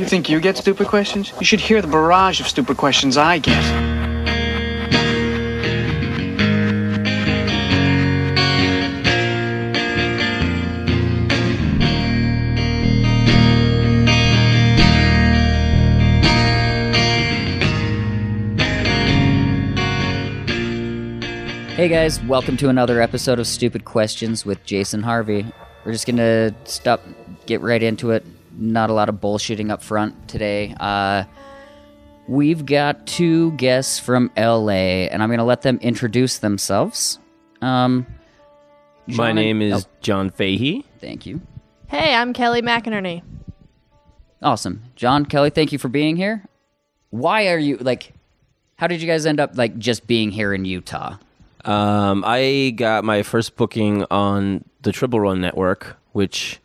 You think you get stupid questions? You should hear the barrage of stupid questions I get. Hey guys, welcome to another episode of Stupid Questions with Jason Harvey. We're just gonna stop, get right into it. Not a lot of bullshitting up front today. Uh, we've got two guests from LA, and I'm gonna let them introduce themselves. Um, My John and- name is oh, John Fahey. thank you. Hey, I'm Kelly McInerney. Awesome, John Kelly. Thank you for being here. Why are you like? How did you guys end up like just being here in Utah? Um, I got my first booking on the Triple Run Network, which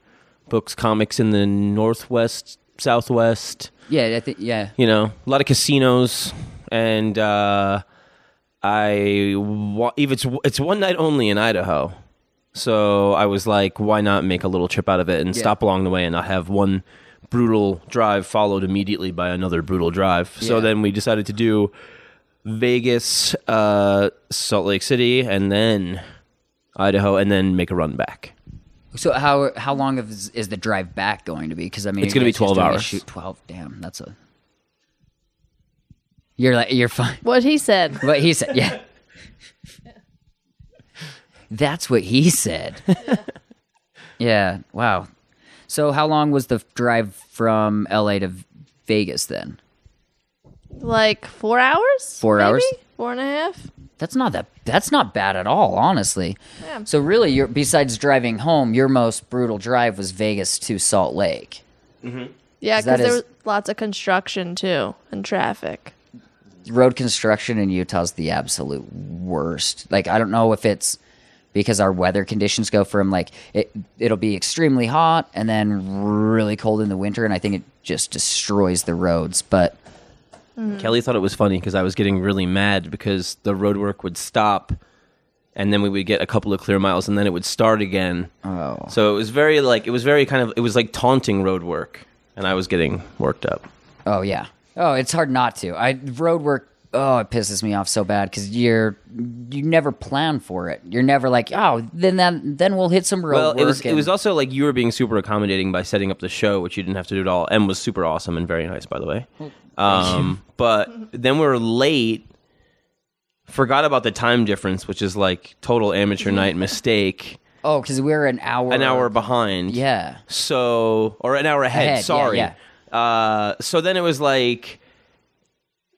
books comics in the Northwest, Southwest. Yeah, I think yeah. You know, a lot of casinos, and uh, I wa- even it's it's one night only in Idaho. So I was like, why not make a little trip out of it and Yeah. stop along the way and not have one brutal drive followed immediately by another brutal drive. So Yeah. then we decided to do Vegas, uh, Salt Lake City, and then Idaho, and then make a run back. So how how long is, is the drive back going to be? Because I mean, It's gonna be 12 hours. Shoot twelve. Damn, that's a. You're like you're fine. What he said. What he said, yeah. That's what he said. yeah. Wow. So how long was the drive from L.A. to Vegas then? Like four hours? Four maybe? hours? Four and a half? That's not that. That's not bad at all, honestly. Yeah. So really, your besides driving home, your most brutal drive was Vegas to Salt Lake. Mm-hmm. Yeah, 'Cause because that there is- was lots of construction too and traffic. road construction in Utah's the absolute worst. Like I don't know if it's because our weather conditions go from like it it'll be extremely hot and then really cold in the winter and I think it just destroys the roads. But Mm. Kelly thought it was funny because I was getting really mad because the road work would stop, and then we would get a couple of clear miles, and then it would start again. oh. So it was very like it was very kind of it was like taunting road work, and I was getting worked up. Oh yeah. Oh, it's hard not to. I road work oh, it pisses me off so bad cuz you're you never plan for it. You're never like, "Oh, then that then we'll hit some road Well, work." it was it was also like you were being super accommodating by setting up the show, which you didn't have to do at all, and was super awesome and very nice, by the way. Um, but then we were late. Forgot about the time difference, which is like total amateur night mistake. Oh, cuz we're an hour An hour behind. Yeah. So, or an hour ahead. Ahead, yeah, sorry. yeah. Uh, so then it was like,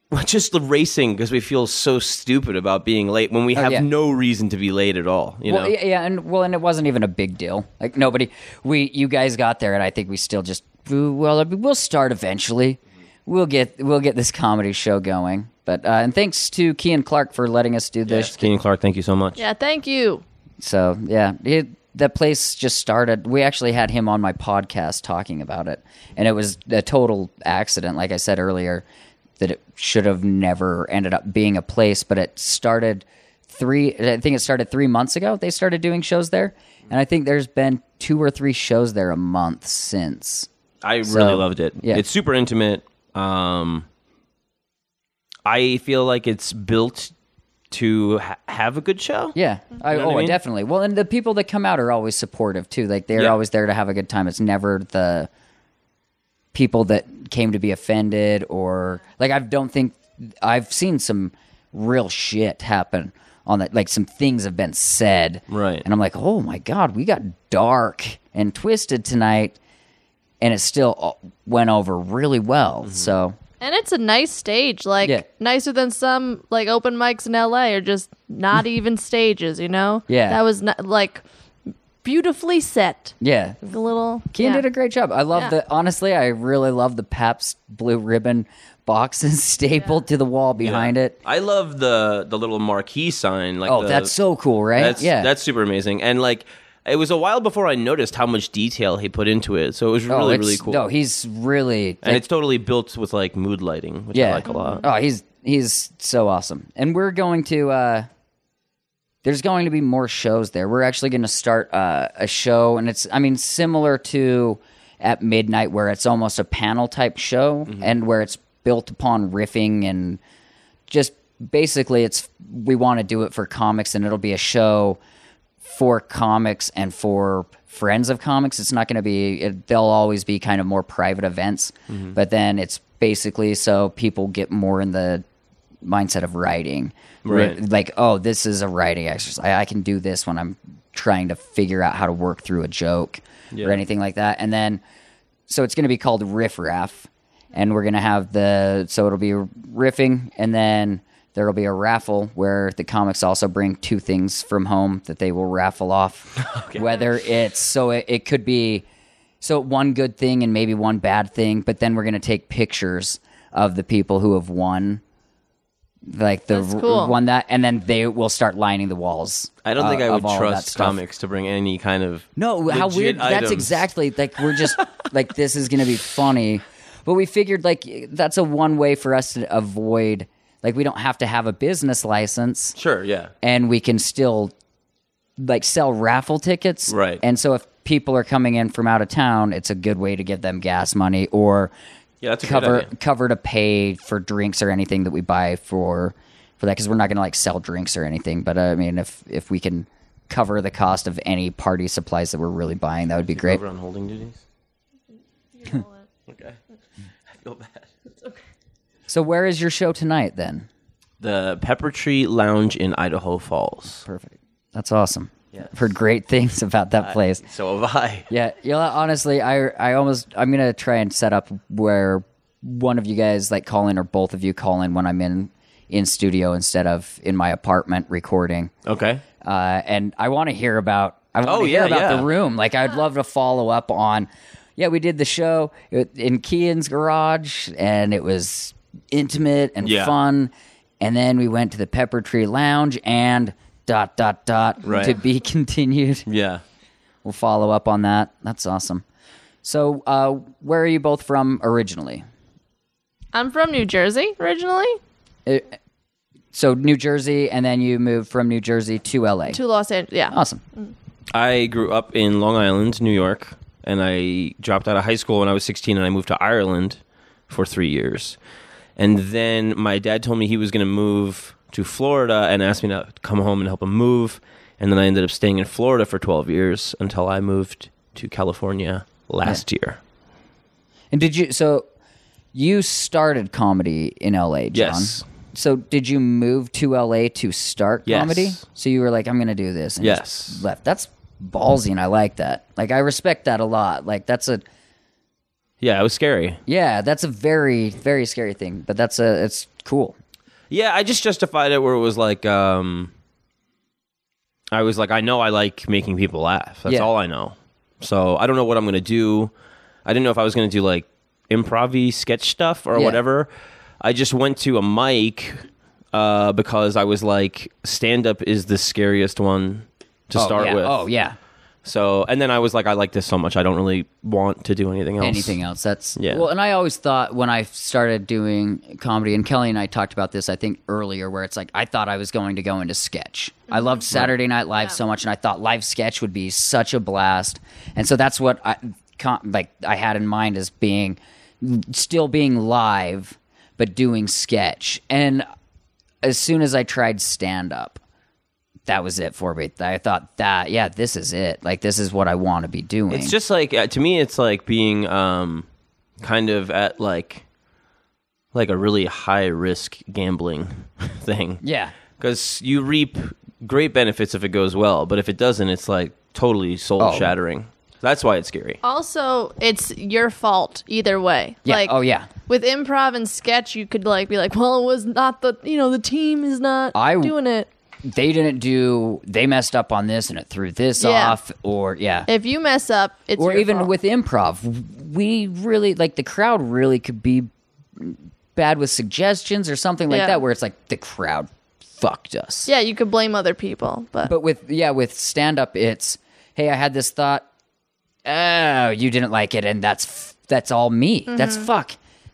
we're just racing because we feel so stupid about being late when we have Oh, yeah. no reason to be late at all. You well, know. yeah, yeah, and well, and it wasn't even a big deal. Like nobody, we, you guys got there, and I think we still just, well, we'll start eventually. We'll get, we'll get this comedy show going. But uh, and thanks to Kean Clark for letting us do this. Yes, Keenan Clark, thank you so much. Yeah, thank you. So yeah, it, that place just started. We actually had him on my podcast talking about it, and it was a total accident. Like I said earlier, that it should have never ended up being a place, but it started three. I think it started three months ago. They started doing shows there, and I think there's been two or three shows there a month since. I really So, loved it. yeah. It's super intimate. Um, I feel like it's built to ha- have a good show. Yeah. I, know what I oh, mean? definitely. Well, and the people that come out are always supportive too. Like they're Yeah. always there to have a good time. It's never the people that came to be offended or like I don't think I've seen some real shit happen on that. Like some things have been said, Right. And I'm like, oh my god, we got dark and twisted tonight, and it still uh, went over really well. Mm-hmm. So And it's a nice stage, like Yeah. nicer than some like open mics in LA or just not even stages, you know? Yeah. That was not, like beautifully set. yeah, Like a little Kean yeah. did a great job. I love Yeah. the honestly, I really love the Pabst blue ribbon boxes stapled to the wall behind it. I love the the little marquee sign. Like Oh, the- that's so cool, right? That's yeah. that's super amazing. And like it was a while before I noticed how much detail he put into it. So it was oh, really it's, really cool. No, he's really and it's totally built with like mood lighting, which yeah. I like a lot. Oh, he's he's so awesome. And we're going to uh there's going to be more shows there. We're actually going to start uh, a show and it's I mean similar to at midnight where it's almost a panel type show and where it's built upon riffing and just basically it's we want to do it for comics and it'll be a show for comics and for friends of comics. It's not going to be it, they'll always be kind of more private events but then it's basically so people get more in the mindset of writing. Right. like oh this is a writing exercise. I, I can do this when i'm trying to figure out how to work through a joke Yeah. or anything like that. And then so it's going to be called riff raff and we're going to have the so it'll be riffing and then there'll be a raffle where the comics also bring two things from home that they will raffle off. Whether it's so it, it could be so one good thing and maybe one bad thing but then we're going to take pictures of the people who have won like the That's r- cool. one that and then they will start lining the walls I don't think uh, I would all of that trust stuff. comics to bring any kind of No, how legit weird. That's exactly like we're just like this is going to be funny, but we figured like that's a one way for us to avoid like we don't have to have a business license Sure, yeah. and we can still like sell raffle tickets. Right. And so if people are coming in from out of town, it's a good way to give them gas money or Yeah, that's a cover cover to pay for drinks or anything that we buy for for that because we're not going to like sell drinks or anything. But uh, I mean, if if we can cover the cost of any party supplies that we're really buying, that would be great. Over on holding duties. okay. I feel bad. Okay. So where is your show tonight then? The Pepper Tree Lounge in Idaho Falls. Perfect. That's awesome. Yes. I've heard great things about that place. So have I. Yeah, you know, honestly, I I almost I'm gonna try and set up where one of you guys like call in or both of you call in when I'm in in studio instead of in my apartment recording. Okay. Uh, and I want to hear about I want Oh, to hear yeah, about yeah. the room. Like I'd love to follow up on. Yeah, we did the show in Kian's garage, and it was intimate and Yeah. fun. And then we went to the Pepper Tree Lounge and dot dot dot Right. to be continued. Yeah. We'll follow up on that. That's awesome. So, uh, where are you both from originally? I'm from New Jersey originally Uh, so, New Jersey, and then you moved from New Jersey to LA. to Los Angeles. Yeah. awesome. I grew up in Long Island, New York, and I dropped out of high school when I was 16 and I moved to Ireland for three years. And then my dad told me he was going to move to Florida and asked me to come home and help him move. And then I ended up staying in Florida for 12 years until I moved to California last year. And did you? So, you started comedy in LA, John. Yes. So, did you move to LA to start Yes. comedy? So you were like, "I'm going to do this." And Yes. left. That's ballsy, and I like that. Like, I respect that a lot. Like, that's a Yeah, it was scary. yeah, that's a very very scary thing, but that's a it's cool. Yeah, I just justified it where it was like, um, I was like, I know I like making people laugh. That's Yeah. all I know. So I don't know what I'm gonna do. I didn't know if I was gonna do like improv sketch stuff or Yeah. whatever. I just went to a mic uh, because I was like, stand up is the scariest one to oh, start yeah. with. Oh yeah. So and then I was like, I like this so much, I don't really want to do anything else. anything else. That's Yeah. Well, and I always thought when I started doing comedy, and Kelly and I talked about this, I think earlier, where it's like I thought I was going to go into sketch. I loved mm-hmm. Saturday Night Live so much, and I thought live sketch would be such a blast, and so that's what I com- like. I had in mind as being still being live, but doing sketch. And as soon as I tried stand up. That was it for me. I thought that, yeah, this is it. Like, this is what I want to be doing. It's just like uh, to me, it's like being um, kind of at like like a really high risk gambling thing. yeah. because you reap great benefits if it goes well, but if it doesn't, it's like totally soul shattering. That's why it's scary. Also, it's your fault either way. Yeah. Like, oh, yeah. with improv and sketch, you could like be like, well, it was not the you know the team is not I- doing it. They didn't do they messed up on this and it threw this Yeah. off or yeah If you mess up, it's or even fault. with improv we really like the crowd really could be bad with suggestions or something like Yeah. that where it's like the crowd fucked us yeah, you could blame other people, but, but with yeah with stand up it's hey i had this thought oh you didn't like it and that's f- that's all me that's Mm-hmm. fuck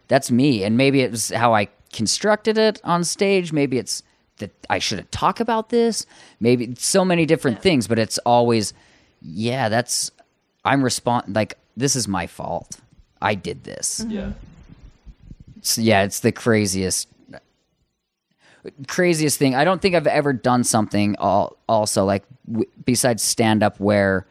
that's me and maybe it was how i constructed it on stage maybe it's that i shouldn't talk about this maybe so many different things but it's always yeah that's i'm respond like this is my fault. I did this. Mm-hmm. Yeah. So, yeah, it's the craziest craziest thing. I don't think I've ever done something all, also like w- besides stand up where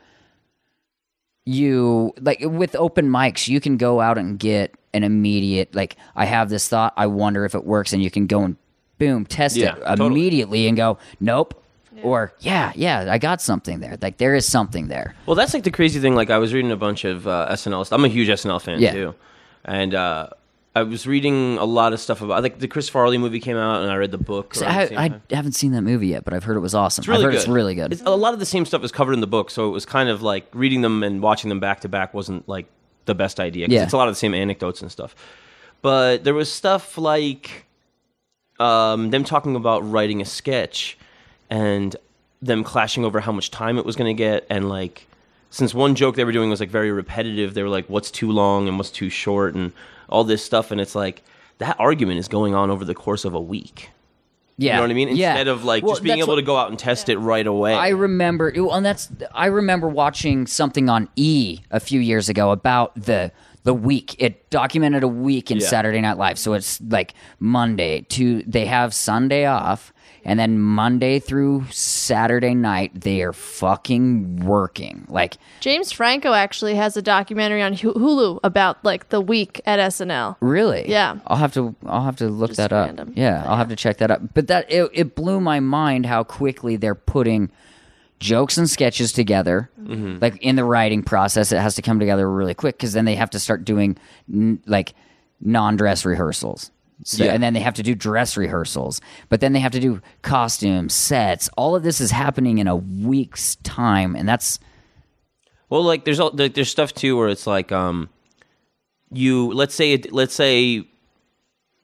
you like with open mics, you can go out and get an immediate like I have this thought, I wonder if it works and you can go and boom, test Yeah, it totally. immediately and go, "Nope." Or, "Yeah, yeah, I got something there." Like there is something there. Well, that's like the crazy thing. Like I was reading a bunch of uh, SNL. stuff. I'm a huge SNL fan Yeah. too, and uh, I was reading a lot of stuff about like the Chris Farley movie came out, and I read the book. So the I, I haven't seen that movie yet, but I've heard it was awesome. It's really I've heard good. it's really good. It's, a lot of the same stuff is covered in the book, so it was kind of like reading them and watching them back to back wasn't like the best idea. 'cause Yeah. it's a lot of the same anecdotes and stuff. But there was stuff like um, them talking about writing a sketch and them clashing over how much time it was going to get, and like since one joke they were doing was like very repetitive, they were like, "What's too long and what's too short," and all this stuff, and it's like that argument is going on over the course of a week. yeah. You know what I mean? Yeah. Instead of like Well, just being able what- to go out and test it right away. I remember, and that's I remember watching something on E a few years ago about the the week. It documented a week in Yeah. Saturday Night Live. So it's like Monday to they have Sunday off, and then Monday through Saturday night they are fucking working. Like James Franco actually has a documentary on Hulu about like the week at SNL. Really? Yeah. I'll have to I'll have to look Just that up. random. Yeah, I'll have to check that up. But that it, it blew my mind how quickly they're putting jokes and sketches together. Mm-hmm. Like in the writing process, it has to come together really quick because then they have to start doing n- like non-dress rehearsals. So, Yeah. And then they have to do dress rehearsals, but then they have to do costumes, sets. All of this is happening in a week's time, and that's Well, like there's all like, there's stuff too where it's like um, you let's say it, let's say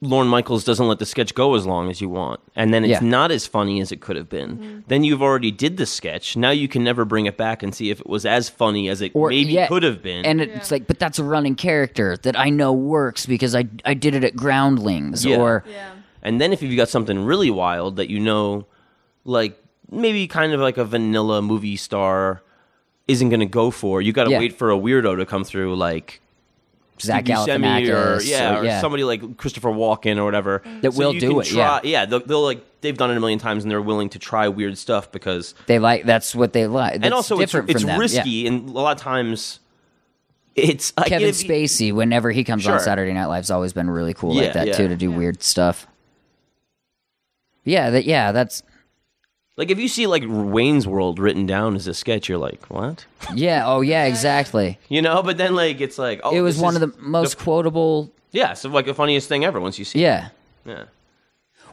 Lorne Michaels doesn't let the sketch go as long as you want, and then it's Yeah. not as funny as it could have been. Mm-hmm. Then you've already did the sketch. Now you can never bring it back and see if it was as funny as it maybe yeah, could have been. And it's like, but that's a running character that I know works because I I did it at Groundlings Yeah. or And then if you've got something really wild that you know, like maybe kind of like a vanilla movie star isn't going to go for, you got to Yeah. wait for a weirdo to come through, like Zach Steve Buscemi or Galifianakis yeah, or, or somebody like Christopher Walken or whatever That will do it, Try, yeah. they'll, they'll like they've done it a million times and they're willing to try weird stuff because They like that's what they like. and also it's different it's from them. Yeah. risky and a lot of times it's like, Kevin if Spacey, whenever he comes on Saturday Night Live's always been really cool Yeah, like that yeah. too to do weird stuff. Yeah, that yeah, that's Like if you see like Wayne's World written down as a sketch, you're like, what? yeah. Oh yeah, exactly. You know, but then like it's like, oh, it was one of the most quotable. yeah, so like the funniest thing ever once you see. Yeah. it. yeah.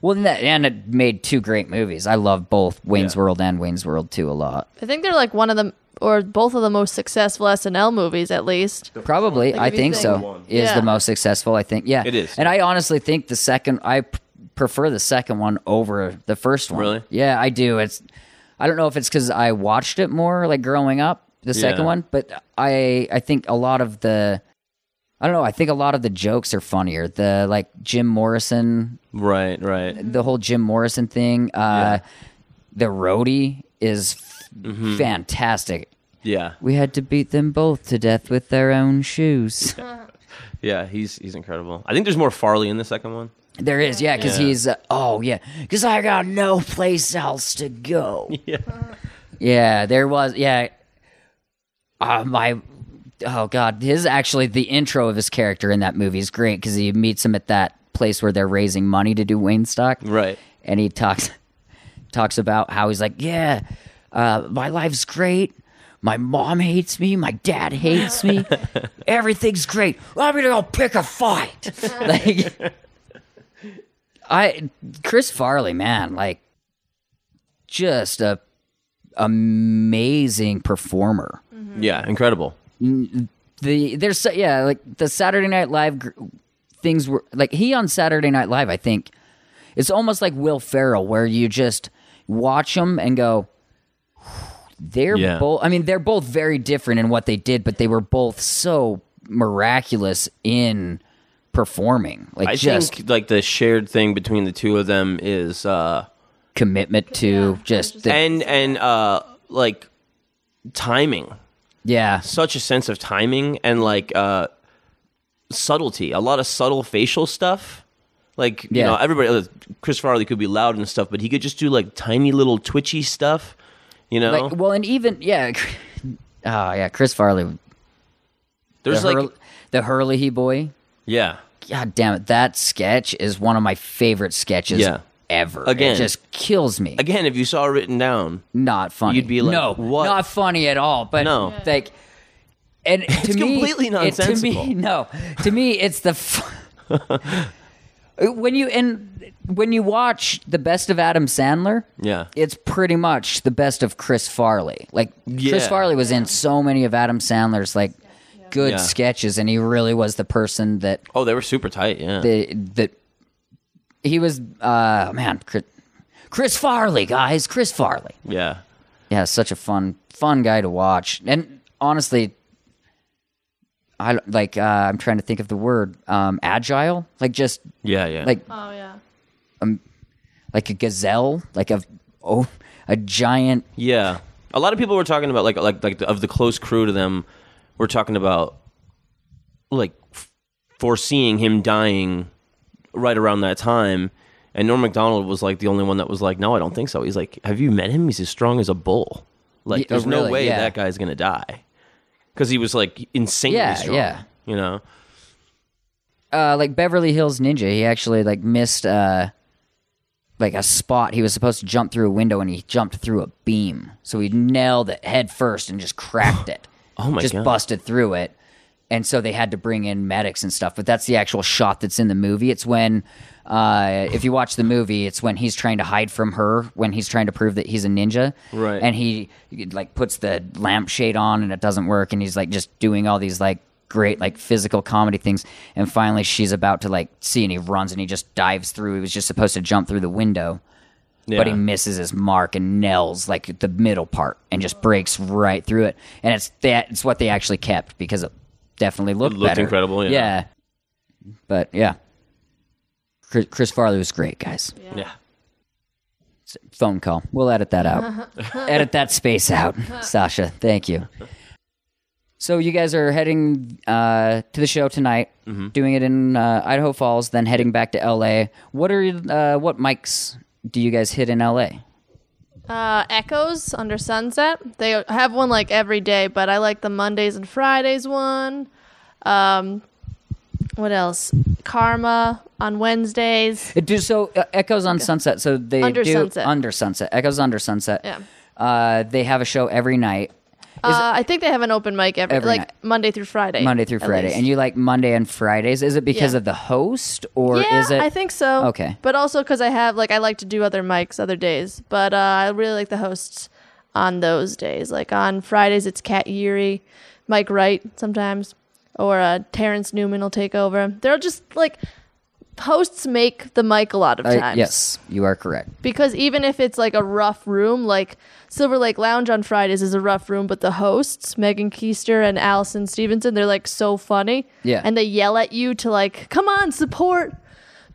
Well, and that, and it made two great movies. I love both Wayne's Yeah. World and Wayne's World 2 a lot. I think they're like one of the or both of the most successful SNL movies, at least. Probably, Like, I think think- so. One. Is Yeah. the most successful? I think. Yeah, It is. And I honestly think the second. I p- prefer the second one over the first one. Really? Yeah, I do. It's. I don't know if it's because I watched it more like growing up, the second Yeah. one, but I I think a lot of the. I don't know. I think a lot of the jokes are funnier. The like Jim Morrison, Right, right. the whole Jim Morrison thing. Uh, The roadie is f- Mm-hmm. fantastic. Yeah. We had to beat them both to death with their own shoes. Yeah, he's he's incredible. I think there's more Farley in the second one. There is, yeah, because Yeah. he's. Uh, oh, yeah, because I got no place else to go. Yeah. Yeah, there was. Yeah, uh, my. Oh God, his actually the intro of his character in that movie is great because he meets him at that place where they're raising money to do Waynestock, Right. and he talks talks about how he's like, yeah, uh, my life's great. My mom hates me. My dad hates me. Everything's great. I'm gonna go pick a fight. like, I Chris Farley, man, like, just a amazing performer. Mm-hmm. Yeah, incredible. The there's yeah, like the Saturday Night Live gr- things were like he on Saturday Night Live. I think it's almost like Will Ferrell, where you just watch them and go, they're Yeah. both. I mean, they're both very different in what they did, but they were both so miraculous in performing. Like I just think like the shared thing between the two of them is uh commitment to just the, and and uh like timing. Yeah. such a sense of timing and like uh subtlety a lot of subtle facial stuff like you Yeah. know everybody uh, chris farley could be loud and stuff but he could just do like tiny little twitchy stuff you know Like, well, and even yeah, oh yeah, Chris Farley, there's the, like Hurl- the Hurley boy. yeah God damn it, that sketch is one of my favorite sketches Yeah. ever. Again. it just kills me. again if you saw it written down not funny. You'd be like, no, what? not funny at all. But No. like, and to It's me, completely it- to nonsensical. me, no, to me, it's the f- when you and when you watch the best of Adam Sandler. yeah It's pretty much the best of Chris Farley. Like Chris Farley was in so many of Adam Sandler's like good Yeah. sketches, and he really was the person that oh they were super tight yeah the that he was. Uh, man, Chris, Chris Farley, guys, Chris Farley. yeah Yeah, such a fun, fun guy to watch. And honestly, I like. Uh, I'm trying to think of the word. Um, agile, like just yeah yeah like Oh yeah. Um, like a gazelle, like a oh a giant. Yeah, a lot of people were talking about like like like the, of the close crew to them. We're talking about like f- foreseeing him dying right around that time, and Norm Macdonald was like the only one that was like, "No, I don't think so." He's like, "Have you met him? He's as strong as a bull. Like, Yeah, there's no way yeah. that guy's gonna die." Because he was like insanely Yeah, strong. yeah. You know. Uh, like Beverly Hills Ninja, he actually like missed uh like a spot. He was supposed to jump through a window, and he jumped through a beam. So he nailed it head first and just cracked it. Oh my just God. busted through it. And so they had to bring in medics and stuff. But that's the actual shot that's in the movie. It's when, uh, if you watch the movie, it's when he's trying to hide from her, when he's trying to prove that he's a ninja. Right. And he like puts the lampshade on and it doesn't work. And he's like just doing all these like great like physical comedy things. And finally she's about to like see and he runs and he just dives through. He was just supposed to jump through the window Yeah. but he misses his mark and nails like the middle part and just breaks right through it. And it's that it's what they actually kept because it definitely looked looked better. incredible, yeah. But yeah, Chris, Chris Farley was great, guys. yeah. Phone call. We'll edit that out. edit that space out, Sasha. Thank you. So you guys are heading uh, to the show tonight, Mm-hmm. doing it in uh, Idaho Falls, then heading back to L.A. What are uh, what mics do you guys hit in L.A.? Uh, Echoes under Sunset. They have one like every day, but I like the Mondays and Fridays one. Um, what else? Karma on Wednesdays. It do so uh, Echoes on Sunset. So they Under do Sunset. under Sunset. Echoes under Sunset. Yeah. Uh, they have a show every night, Uh, I think they have an open mic every, Every like night. Monday through Friday. Monday through Friday, least. and you like Monday and Fridays. Is it because Yeah. of the host, or yeah, is it? I think so. Okay. But also because I have like I like to do other mics other days, but uh, I really like the hosts on those days. Like on Fridays, it's Kat Yuri, Mike Wright sometimes, or uh, Terrence Newman will take over. They're just like hosts make the mic a lot of times. yes, you are correct. Because even if it's like a rough room, like Silver Lake Lounge on Fridays is a rough room, but the hosts, Megan Keister and Allison Stevenson, they're like so funny. Yeah. And they yell at you to like, come on, support,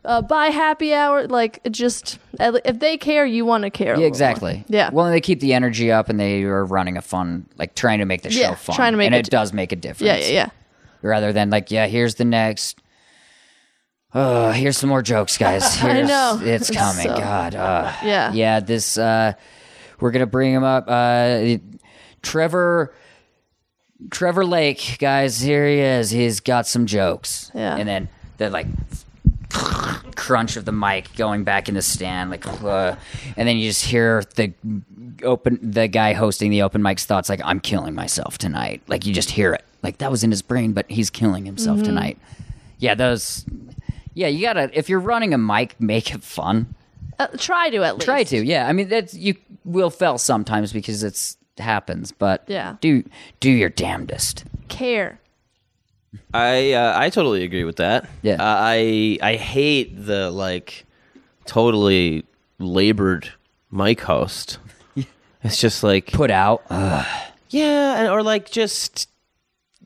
uh, buy happy hour. Like, it just, if they care, you want to care. a Yeah, little more. exactly. Yeah. Well, they keep the energy up, and they are running a fun, like trying to make the show Yeah, fun. trying to make and it- it does make a difference. yeah, yeah, yeah. Rather than like, yeah, here's the next. Oh, here's some more jokes, guys. I know. it's It's coming. so- God, uh, Yeah. yeah. This uh, we're gonna bring him up. Uh, Trevor, Trevor Lake, guys. Here he is. He's got some jokes. Yeah. and then the like crunch of the mic going back in the stand, like, uh, and then you just hear the open the guy hosting the open mic's thoughts, like, "I'm killing myself tonight." Like you just hear it, like that was in his brain, but he's killing himself Mm-hmm. tonight. Yeah, those. Yeah, you gotta. If you're running a mic, make it fun. Uh, try to at least. Try to. Yeah, I mean that's you will fail sometimes because it's happens, but Yeah. do do your damnedest. Care. I uh, I totally agree with that. Yeah. Uh, I I hate the like totally labored mic host. It's just like Put out. Uh, yeah, and- or like just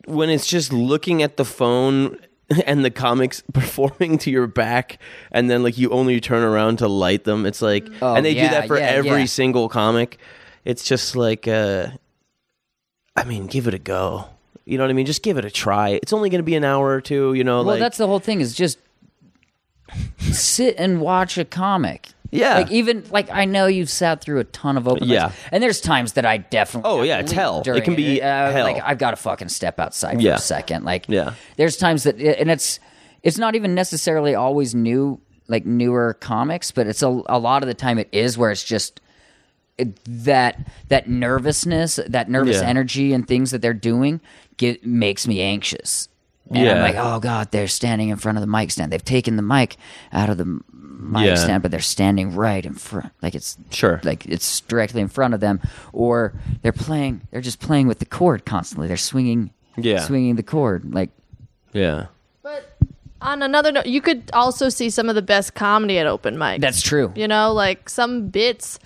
when it's just looking at the phone and the comics performing to your back, and then like you only turn around to light them. It's like, Oh, and they do that for yeah, every yeah. single comic. It's just like, uh, I mean, give it a go. You know what I mean? Just give it a try. It's only going to be an hour or two. You know, Well, like that's the whole thing. Is just sit and watch a comic. Yeah. Like even like I know you've sat through a ton of open Yeah. mics, and there's times that I definitely Oh, yeah, it's hell. It can be Uh, hell. Like I've got to fucking step outside Yeah. for a second. Like Yeah. there's times that and it's it's not even necessarily always new like newer comics, but it's a a lot of the time it is where it's just it, that that nervousness, that nervous Yeah. energy, and things that they're doing get makes me anxious. And I'm Yeah. like, oh god, they're standing in front of the mic stand. They've taken the mic out of the m- mic Yeah. stand, but they're standing right in front, like it's Sure. like it's directly in front of them. Or they're playing, they're just playing with the cord constantly. They're swinging, Yeah. swinging the cord. Like, yeah. But on another note, you could also see some of the best comedy at open mic. that's true. You know, like some bits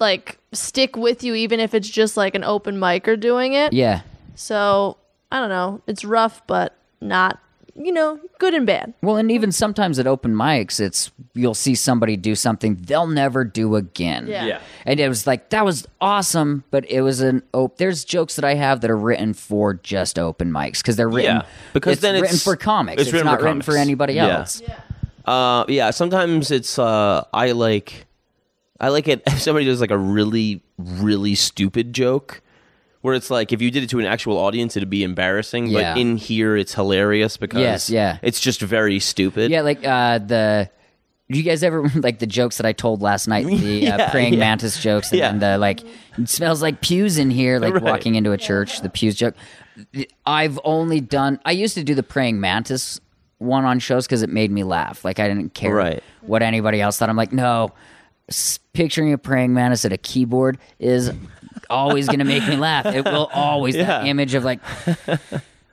like stick with you even if it's just like an open mic or doing it. Yeah. So I don't know. It's rough, but not you know good and bad. Well, and even sometimes at open mics, it's you'll see somebody do something they'll never do again. Yeah. Yeah. And it was like that was awesome, but it was an op- there's jokes that I have that are written for just open mics because they're written Yeah, because it's then it's written it's- for comics. it's It's, written not for written for comics. anybody Yeah. else. Uh, yeah. Sometimes it's uh, I like, I like it. If somebody does like a really, really stupid joke, where it's like if you did it to an actual audience, it'd be embarrassing. Yeah. But in here, it's hilarious because Yes, yeah. it's just very stupid. Yeah, like uh the do you guys ever like the jokes that I told last night, the Yeah, uh, praying yeah. mantis jokes, and Yeah. then the like it smells like pews in here, like Right. walking into a church, the pews joke. I've only done. I used to do the praying mantis one on shows because it made me laugh. Like I didn't care Right. what anybody else thought. I'm like, no, s- picturing a praying mantis at a keyboard is always going to make me laugh. It will always that image of like. ugh,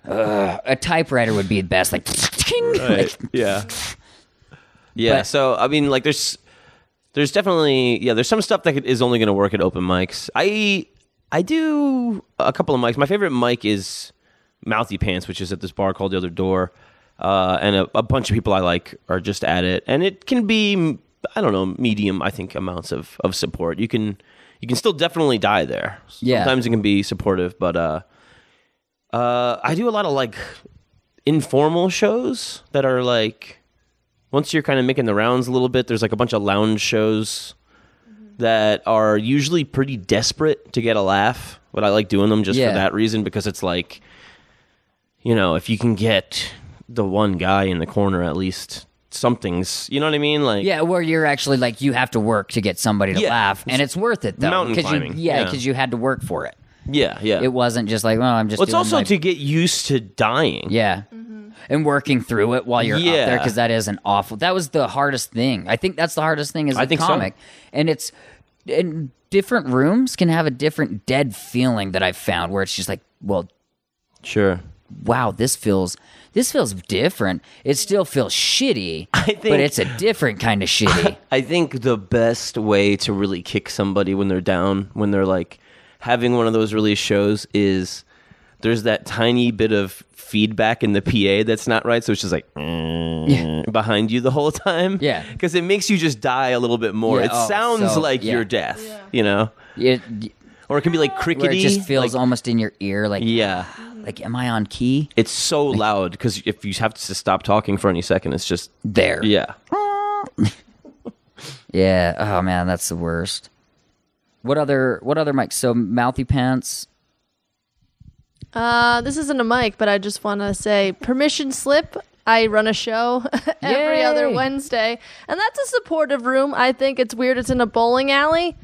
a typewriter would be the best, like, like yeah. Yeah. But- so I mean, like, there's there's definitely yeah, there's some stuff that is only going to work at open mics. I I do a couple of mics. My favorite mic is Mouthy Pants, which is at this bar called The Other Door, uh, and a, a bunch of people I like are just at it, and it can be I don't know medium I think amounts of of support. You can you can still definitely die there. Yeah. Sometimes it can be supportive, but uh, uh, I do a lot of like informal shows that are like once you're kind of making the rounds a little bit there's like a bunch of lounge shows that are usually pretty desperate to get a laugh but i like doing them just Yeah. for that reason because it's like you know if you can get the one guy in the corner at least something's you know what i mean like Yeah, where you're actually like you have to work to get somebody to Yeah. laugh, and it's worth it though. Mountain 'cause you, climbing, yeah, yeah. because you had to work for it. yeah yeah It wasn't just like, well, I'm just. well, it's doing, also like- to get used to dying yeah, mm-hmm. and working through it while you're up there Yeah. because that is an awful. That was the hardest thing. I think that's the hardest thing as a I think so. comic, and it's and different rooms can have a different dead feeling that I've found where it's just like, well, sure wow, this feels this feels different. It still feels shitty, think- but it's a different kind of shitty. I think the best way to really kick somebody when they're down, when they're like having one of those release shows, is there's that tiny bit of feedback in the PA that's not right. So it's just like behind you the whole time. Yeah. Because it makes you just die a little bit more. Yeah, it oh, sounds so- like yeah. your death, you know? It, Or it can be like where crickety. it just feels like- almost in your ear, like Yeah. Ah. Like am I on key? It's so loud because if you have to stop talking for any second, it's just, There, yeah. yeah. Oh man, that's the worst. What other what other mics? So mouthy pants. Uh, this isn't a mic, but I just want to say permission slip. I run a show every other Wednesday, and that's a supportive room. I think it's weird. It's in a bowling alley,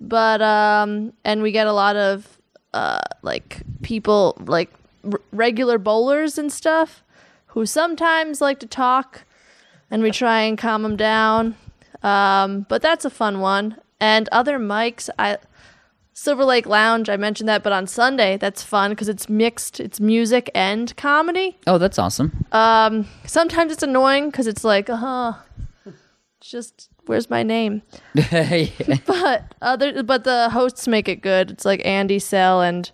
but um, and we get a lot of uh, like people like r- regular bowlers and stuff who sometimes like to talk, and we try and calm them down. Um, but that's a fun one. And other mics, I Silver Lake Lounge, I mentioned that, but on Sunday, that's fun because it's mixed. It's music and comedy. Oh, that's awesome. Sometimes it's annoying because it's like, uh huh, just where's my name? But other, but the hosts make it good. It's like Andy Sell and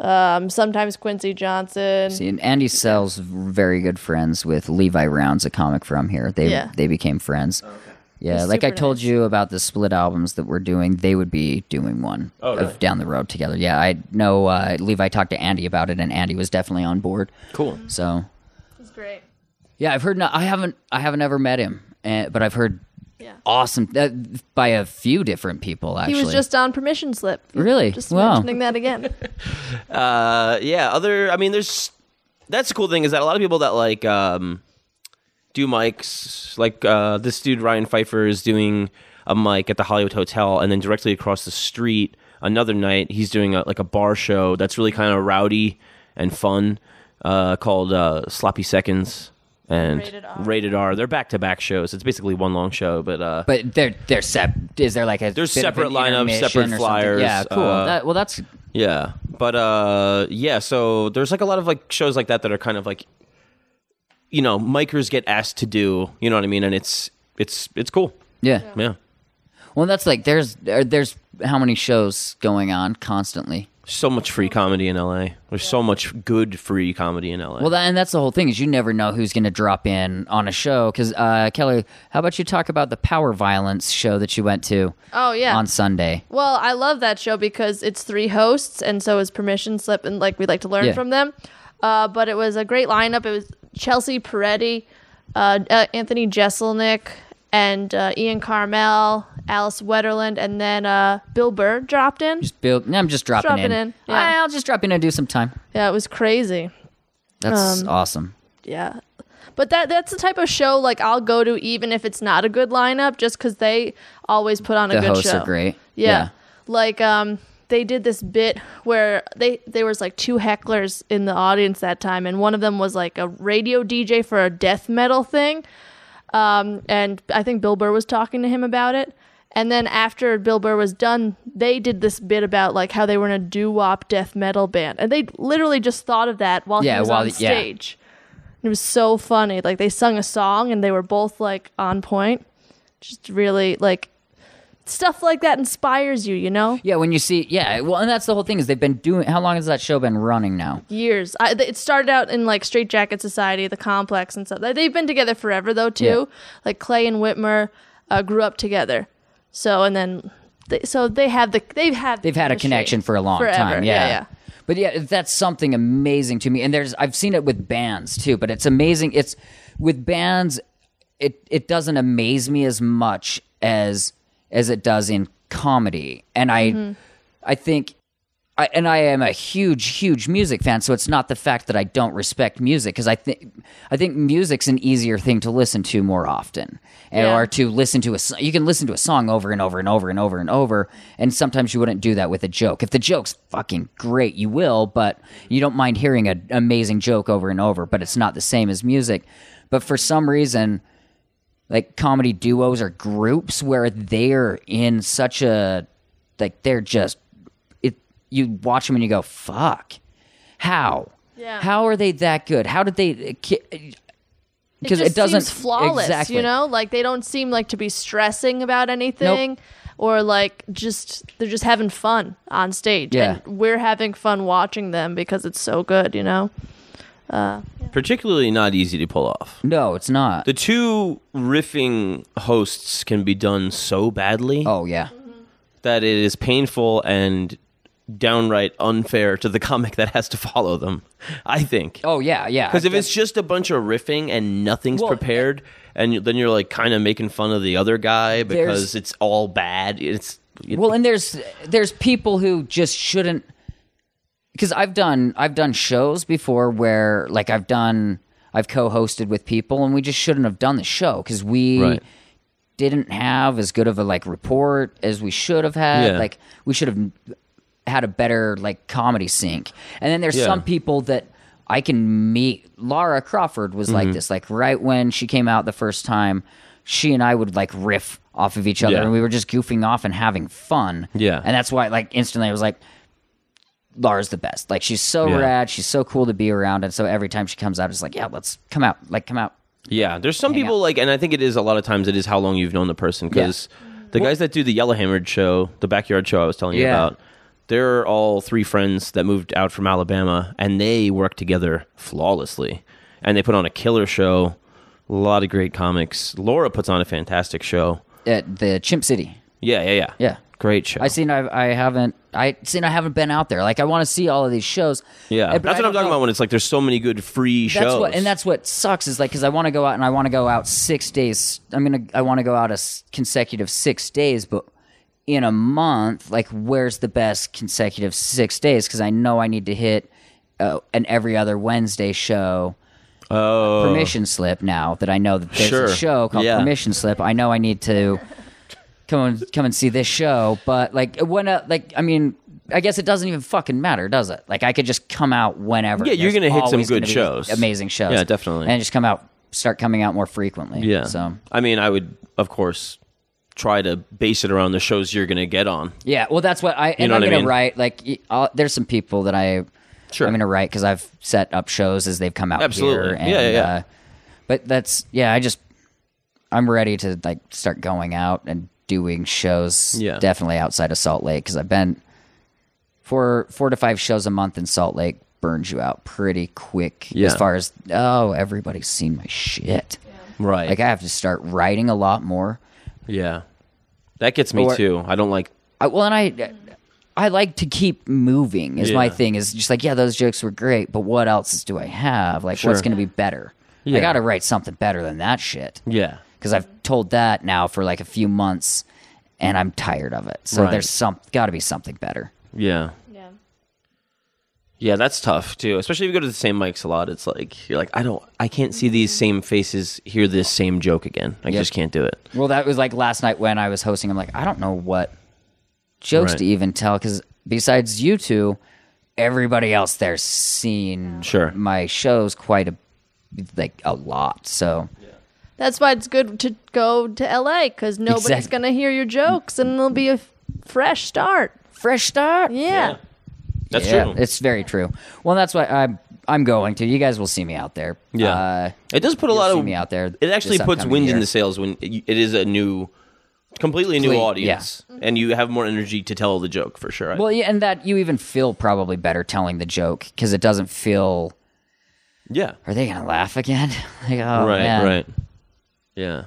um, sometimes Quincy Johnson. See, and Andy Sell's very good friends with Levi Rounds, a comic from here. They Yeah. they became friends. Yeah, He's like I told nice. you about the split albums that we're doing, they would be doing one Oh, really? of down the road together. Yeah, I know uh, Levi talked to Andy about it, and Andy was definitely on board. Cool. So He's great. yeah, I've heard. No, I haven't. I haven't ever met him, uh, but I've heard Yeah. awesome uh, by a few different people. Actually, He was just on permission slip. Really? Just Wow. mentioning that again. Uh, yeah. Other, I mean, there's that's the cool thing is that a lot of people that like um, do mics, like uh, this dude Ryan Pfeiffer is doing a mic at the Hollywood Hotel, and then directly across the street, another night he's doing a, like a bar show that's really kind of rowdy and fun, uh, called uh, Sloppy Seconds. And Rated R. Rated R. They're back to back shows. It's basically one long show, but uh, But they're they're sep. Is there like a There's bit of separate an lineups, intermission separate something? flyers, Yeah, cool. uh, that, well, that's Yeah, but uh, yeah. So there's like a lot of like shows like that that are kind of like, you know, micers get asked to do. You know what I mean? And it's it's it's cool. yeah. Yeah. Well, that's like there's there- there's how many shows going on constantly. So much free comedy in LA. There's so much good free comedy in LA. Well, that, and that's the whole thing is you never know who's going to drop in on a show. Because uh, Kelly, how about you talk about the Power Violence show that you went to Oh yeah. on Sunday? Well, I love that show because it's three hosts, and so is permission slip, and like we like to learn Yeah. from them. Uh, but it was a great lineup. It was Chelsea Peretti, uh, uh, Anthony Jeselnik, and uh, Ian Karmel, Alice Wetterlund, and then uh, Bill Burr dropped in. Just Bill, I'm just dropping dropping in. in, yeah. I'll just drop in and do some time. Yeah, it was crazy. That's Um, awesome. Yeah. But that that's the type of show like I'll go to even if it's not a good lineup just cuz they always put on a The good hosts show. are great. Yeah. Yeah. Like um they did this bit where they there was like two hecklers in the audience that time and one of them was like a radio DJ for a death metal thing. Um and I think Bill Burr was talking to him about it. And then after Bill Burr was done, they did this bit about like how they were in a doo-wop death metal band. And they literally just thought of that while Yeah, he was while on the- yeah. stage. It was so funny. Like they sung a song and they were both like on point. Just really like stuff like that inspires you, you know? Yeah, when you see, yeah, well, and that's the whole thing is they've been doing. How long has that show been running now? Years. I, it started out in like Straight Jacket Society, the Complex, and stuff. They- They've been together forever though too. Yeah. Like Clay and Whitmer uh, grew up together. So and then, they, so they have the they've had They've had a connection for a long forever. time. Yeah. yeah, yeah. But yeah, that's something amazing to me. And there's I've seen it with bands too, but it's amazing. It's with bands it it doesn't amaze me as much as as it does in comedy. And I Mm-hmm. I think I, and I am a huge, huge music fan, so it's not the fact that I don't respect music because I think I think music's an easier thing to listen to more often, Yeah. or to listen to a. You can listen to a song over and over and over and over and over, and sometimes you wouldn't do that with a joke. If the joke's fucking great, you will, but you don't mind hearing an amazing joke over and over. But it's not the same as music. But for some reason, like comedy duos or groups where they're in such a like they're just you watch them and you go fuck. How? Yeah. how are they that good? How did they because it, it, doesn't seems flawless exactly. you know? Like they don't seem like to be stressing about anything or like just they're just having fun on stage. Yeah. and we're having fun watching them because it's so good you know? Uh Particularly not easy to pull off. no it's not. The two riffing hosts can be done so badly oh yeah. That it is painful and downright unfair to the comic that has to follow them. I think. oh yeah yeah Because if it's just a bunch of riffing and nothing's Well, prepared, and you- then you're like kind of making fun of the other guy because it's all bad. It's you well and there's there's people who just shouldn't because i've done i've done shows before where like i've done i've co-hosted with people and we just shouldn't have done the show because we Right. didn't have as good of a like report as we should have had Yeah. like we should have had a better like comedy sync and then there's Yeah. some people that i can meet laura crawford was Mm-hmm. like this like right when she came out the first time she and i would like riff off of each other Yeah. and we were just goofing off and having fun Yeah. and that's why like instantly i was like Laura's the best. Like she's so Yeah. rad, she's so cool to be around, and so every time she comes out, it's like, yeah, let's come out, like come out. Yeah, there's some people out. like, and I think it is a lot of times it is how long you've known the person because the guys that do the Yellowhammered show, the backyard show I was telling you about, they're all three friends that moved out from Alabama and they work together flawlessly, and they put on a killer show. A lot of great comics. Laura puts on a fantastic show. at the Chimp City. Yeah, yeah, yeah. Yeah. Great show. I seen I I haven't I seen I haven't been out there. Like I want to see all of these shows. Yeah, but that's what I'm talking know- about when it's like there's so many good free shows. That's what, and that's what sucks is like because I want to go out and I want to go out six days. I'm gonna I want to go out a s- consecutive six days, but in a month, like where's the best consecutive six days? Because I know I need to hit uh, an every other Wednesday show. oh, Permission slip now that I know that there's Sure. a show called Yeah. Permission Slip. I know I need to come and come and see this show, but like when uh, like I mean. I guess it doesn't even fucking matter, does it? Like I could just come out whenever. Yeah, you're gonna hit some good shows. amazing shows. Yeah, definitely. and just come out, start coming out more frequently. Yeah. So I mean, I would of course try to base it around the shows you're gonna get on. yeah, well, that's what I and know I'm what I gonna write. Like, I'll, there's some people that I Sure. I'm gonna write because I've set up shows as they've come out Absolutely. here. And, Yeah, yeah, yeah. Uh, but that's yeah, I just I'm ready to like start going out and doing shows. Yeah. definitely outside of Salt Lake because I've been four four to five shows a month in Salt Lake burns you out pretty quick Yeah. as far as oh everybody's seen my shit. Right. Like I have to start writing a lot more. yeah. That gets me Or- too. I don't like. I, well, and I, I like to keep moving. Is my thing. Is just like, yeah, those jokes were great, but what else do I have? Like, Sure. what's going to be better? Yeah. I got to write something better than that shit. Yeah. Because I've told that now for like a few months, and I'm tired of it. So Right. there's some got to be something better. Yeah. Yeah. Yeah, that's tough too. Especially if you go to the same mics a lot. It's like you're like, I don't, I can't see these same faces hear this same joke again. I Yep. just can't do it. Well, that was like last night when I was hosting. I'm like, I don't know what jokes Right. to even tell because besides you two, everybody else there's seen Sure. my shows quite a like a lot. So That's why it's good to go to LA because nobody's Exactly. gonna hear your jokes and it'll be a f- fresh start. fresh start. Yeah. That's yeah, true. It's very true. Well, that's why I'm I'm going to. You guys will see me out there. Yeah. Uh, It does put a lot see of me out there It actually puts wind in the sails when it is a new, completely new audience, and you have more energy to tell the joke for sure. well, yeah, and that you even feel probably better telling the joke because it doesn't feel. yeah, Are they gonna laugh again? like, oh, right, man. right, yeah.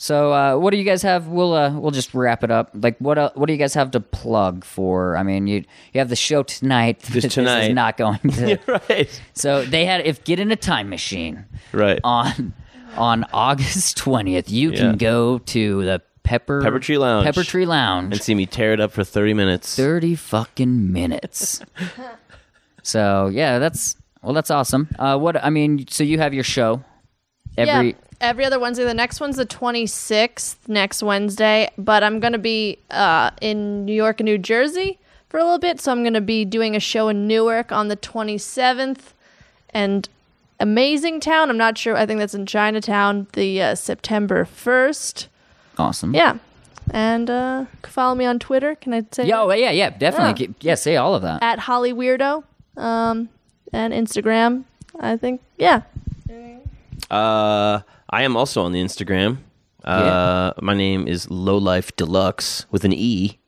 So, uh, what do you guys have? We'll uh, we'll just wrap it up. Like, what uh, what do you guys have to plug for? I mean, you you have the show tonight. This This tonight. is not going to. right, So they had if get in a time machine. right. on on August twentieth, you Yeah. can go to the Pepper Pepper Tree Lounge. Pepper Tree Lounge. and see me tear it up for thirty minutes. Thirty fucking minutes. so yeah, that's well, that's awesome. Uh, what I mean, so you have your show every. yeah. Every other Wednesday. The next one's the 26th, next Wednesday. But I'm going to be uh, in New York and New Jersey for a little bit. So I'm going to be doing a show in Newark on the 27th. And Amazing Town, I'm not sure. I think that's in Chinatown, the uh, September 1st. Awesome. Yeah. And uh, follow me on Twitter. Can I say Yeah, that? oh, yeah, yeah, definitely. Yeah. Yeah, say all of that. At Holly Weirdo um, and Instagram. I think, yeah. Uh, I am also on the Instagram. Uh, my name is Low Life Deluxe with an E.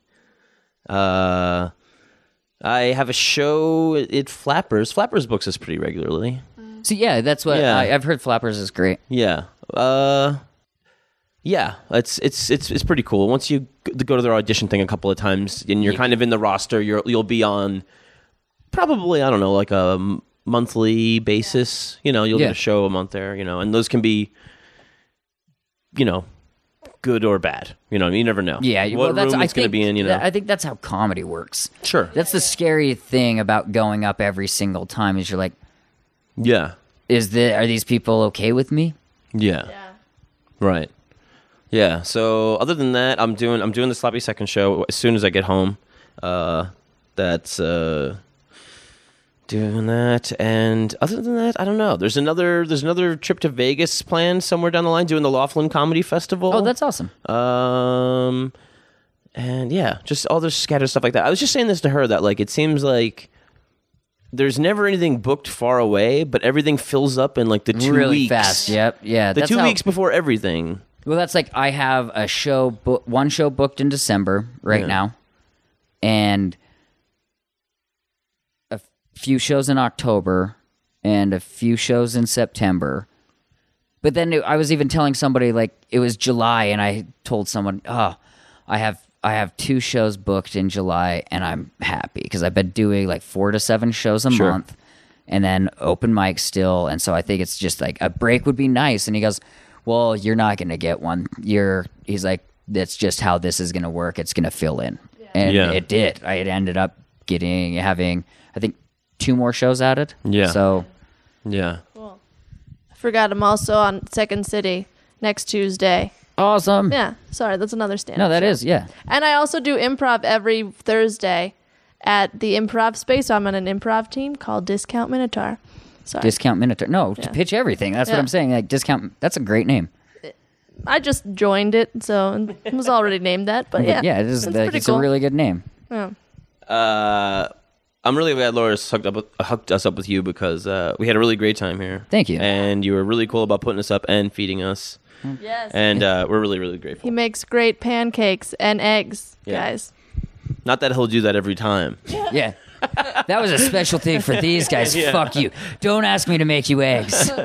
Uh, I have a show at Flappers. Flappers books us pretty regularly. So yeah, that's what Yeah. I, I've heard. Flappers is great. Yeah. Uh, yeah. It's it's it's it's pretty cool. Once you go to their audition thing a couple of times, and you're kind of in the roster, you're you'll be on probably I don't know like a monthly basis. You know, you'll Yeah. get a show a month there. You know, and those can be, you know, good or bad. You know, you never know. Yeah, what well, that's room I it's going to be in. You know, I think that's how comedy works. sure. That's the scary thing about going up every single time. Is you're like, yeah. is the are these people okay with me? Yeah. Right. Yeah. So other than that, I'm doing I'm doing the sloppy second show as soon as I get home. Uh, that's uh, doing that, and other than that, I don't know. There's another there's another trip to Vegas planned somewhere down the line, doing the Laughlin Comedy Festival. Oh, that's awesome. Um, and yeah, just all this scattered stuff like that. I was just saying this to her that like it seems like there's never anything booked far away, but everything fills up in like the two really weeks. fast. Yep. Yeah. The two how- weeks before everything. Well, that's like I have a show, bu- one show booked in December right Yeah. now, and few shows in October, and a few shows in September, but then it, I was even telling somebody like it was July, and I told someone, "Oh, I have I have two shows booked in July, and I'm happy because I've been doing like four to seven shows a Sure. month, and then open mic still, and so I think it's just like a break would be nice." And he goes, "Well, you're not going to get one. You're," he's like, "That's just how this is going to work. It's going to fill in," and Yeah. it did. I ended up getting having I think two more shows added. Yeah. So Yeah. I forgot I'm also on Second City next Tuesday. awesome. Yeah, sorry, that's another stand. No, that is yeah. And I also do improv every Thursday at the improv space. So I'm on an improv team called Discount Minotaur. Sorry. Discount Minotaur. No, to pitch everything. That's what I'm saying. Like discount. That's a great name. I just joined it, so it was already named that. But yeah, yeah, it is. It's like, it's cool. a really good name. Yeah. Uh, I'm really glad Laura's hooked up with- hooked us up with you because uh, we had a really great time here. Thank you. And you were really cool about putting us up and feeding us, Yes. and uh, we're really really grateful. he makes great pancakes and eggs, Yeah. guys. Not that he'll do that every time. Yeah. That was a special thing for these guys. Fuck you. Don't ask me to make you eggs.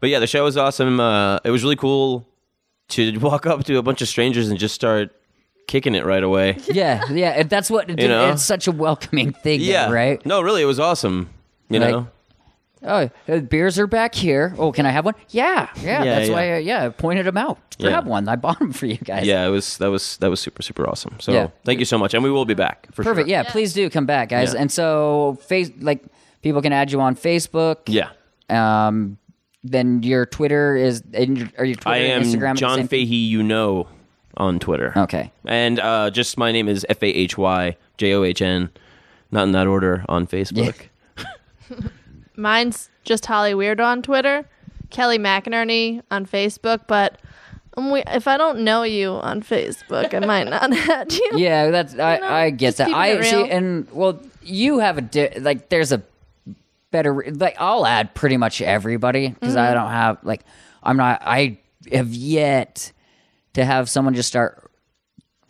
But yeah, the show was awesome. Uh, it was really cool to walk up to a bunch of strangers and just start kicking it right away. Yeah, yeah. and That's what You know? it's such a welcoming thing. yeah, right. No, really, it was awesome. You Like, know, Oh, uh, beers are back here. Oh, can I have one? Yeah, yeah. Yeah, that's yeah. why. I, yeah, I pointed them out. Yeah. Grab one. I bought them for you guys. yeah, it was that was that was super super awesome. So Yeah. thank you so much, and we will be back for Perfect. sure. Yeah, please do come back, guys. Yeah. And so, face like people can add you on Facebook. yeah. Um, then your Twitter is and your- are your Twitter I am and Instagram the John same? Fahy. You know, on Twitter. Okay. And uh, just my name is F A H Y J O H N, not in that order on Facebook. Mine's just Holly Weird on Twitter, Kelly McInerney on Facebook, but um, we, if I don't know you on Facebook, I might not add you. Yeah, that's I, know, I get just that. keeping I it see, real. and well, you have a di- like. There's a better like. I'll add pretty much everybody because Mm-hmm. I don't have like. I'm not. I have yet to have someone just start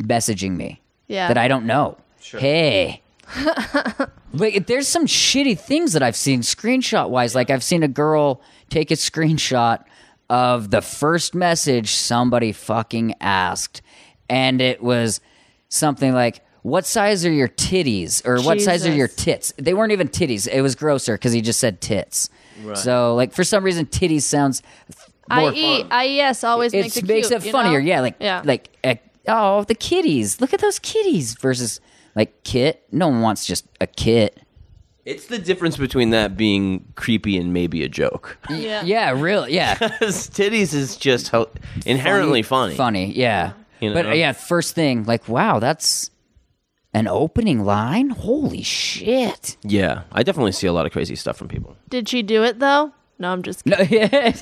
messaging me Yeah. that I don't know. Hey. like there's some shitty things that I've seen screenshot wise. Like I've seen a girl take a screenshot of the first message somebody fucking asked, and it was something like, "What size are your titties?" or "What size are your tits?" They weren't even titties. It was grosser because he just said tits. So like for some reason, titties sounds more IE, IES always it makes it makes cute, it you funnier. know? Yeah, like yeah. like uh, oh the kitties. Look at those kitties versus like kit. No one wants just a kit. It's the difference between that being creepy and maybe a joke. yeah. Yeah, really. Yeah, titties is just how inherently funny. Funny. Yeah. You know? But uh, yeah, first thing like wow, that's an opening line. Holy shit. Yeah, I definitely see a lot of crazy stuff from people. Did she do it though? No, I'm just kidding. No, yeah.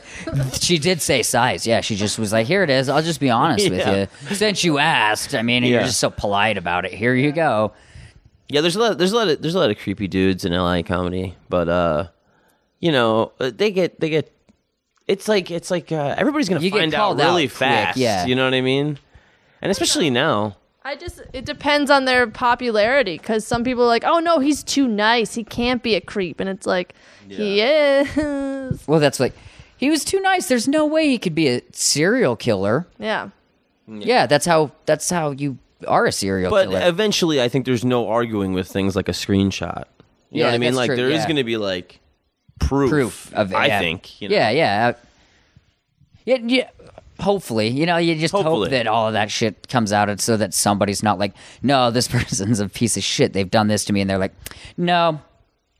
she did say size. Yeah, she just was like, "Here it is. I'll just be honest Yeah. with you. Since you asked, I mean, and you're Yeah. just so polite about it. Here you go." Yeah, there's a lot. There's a lot of there's a lot of creepy dudes in LA comedy, but uh, you know, uh, they get they get. It's like it's like uh, everybody's gonna You get find out called out really quick, fast. yeah. you know what I mean. And especially now, I just it depends on their popularity because some people are like, oh no, he's too nice, he can't be a creep, and it's like he is. Well, that's like he was too nice. There's no way he could be a serial killer. Yeah, Yeah, that's how that's how you are a serial but killer. But eventually, I think there's no arguing with things like a screenshot. You Yeah, know what I mean? Like true, there is yeah. going to be like proof. Proof of it. I yeah. think. You know? Yeah, yeah. Yeah, yeah. Hopefully, you know, you just Hopefully. hope that all of that shit comes out, so that somebody's not like, no, this person's a piece of shit. They've done this to me, and they're like, no,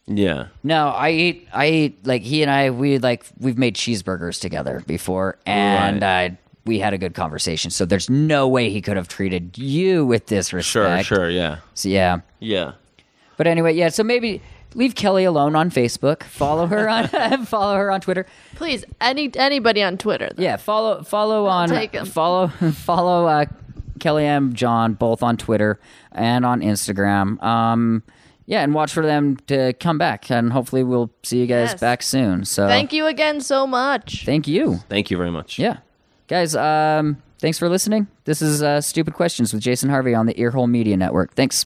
Yeah. no, I eat, I eat. Like he and I, we like we've made cheeseburgers together before, and uh, we had a good conversation. So there's no way he could have treated you with Sure. disrespect. Sure. Sure, yeah. So yeah. Yeah. But anyway, yeah. So maybe leave Kelly alone on Facebook. Follow her on follow her on Twitter. please, any anybody on Twitter. though. Yeah, follow follow on take 'em. follow follow uh, Kelly M John both on Twitter and on Instagram. Um, yeah, and watch for them to come back, and hopefully we'll see you guys Yes. back soon. So Thank you again so much. thank you. Thank you very much. Yeah, guys. Um, thanks for listening. This is uh, Stupid Questions with Jason Harvey on the Earhole Media Network. Thanks.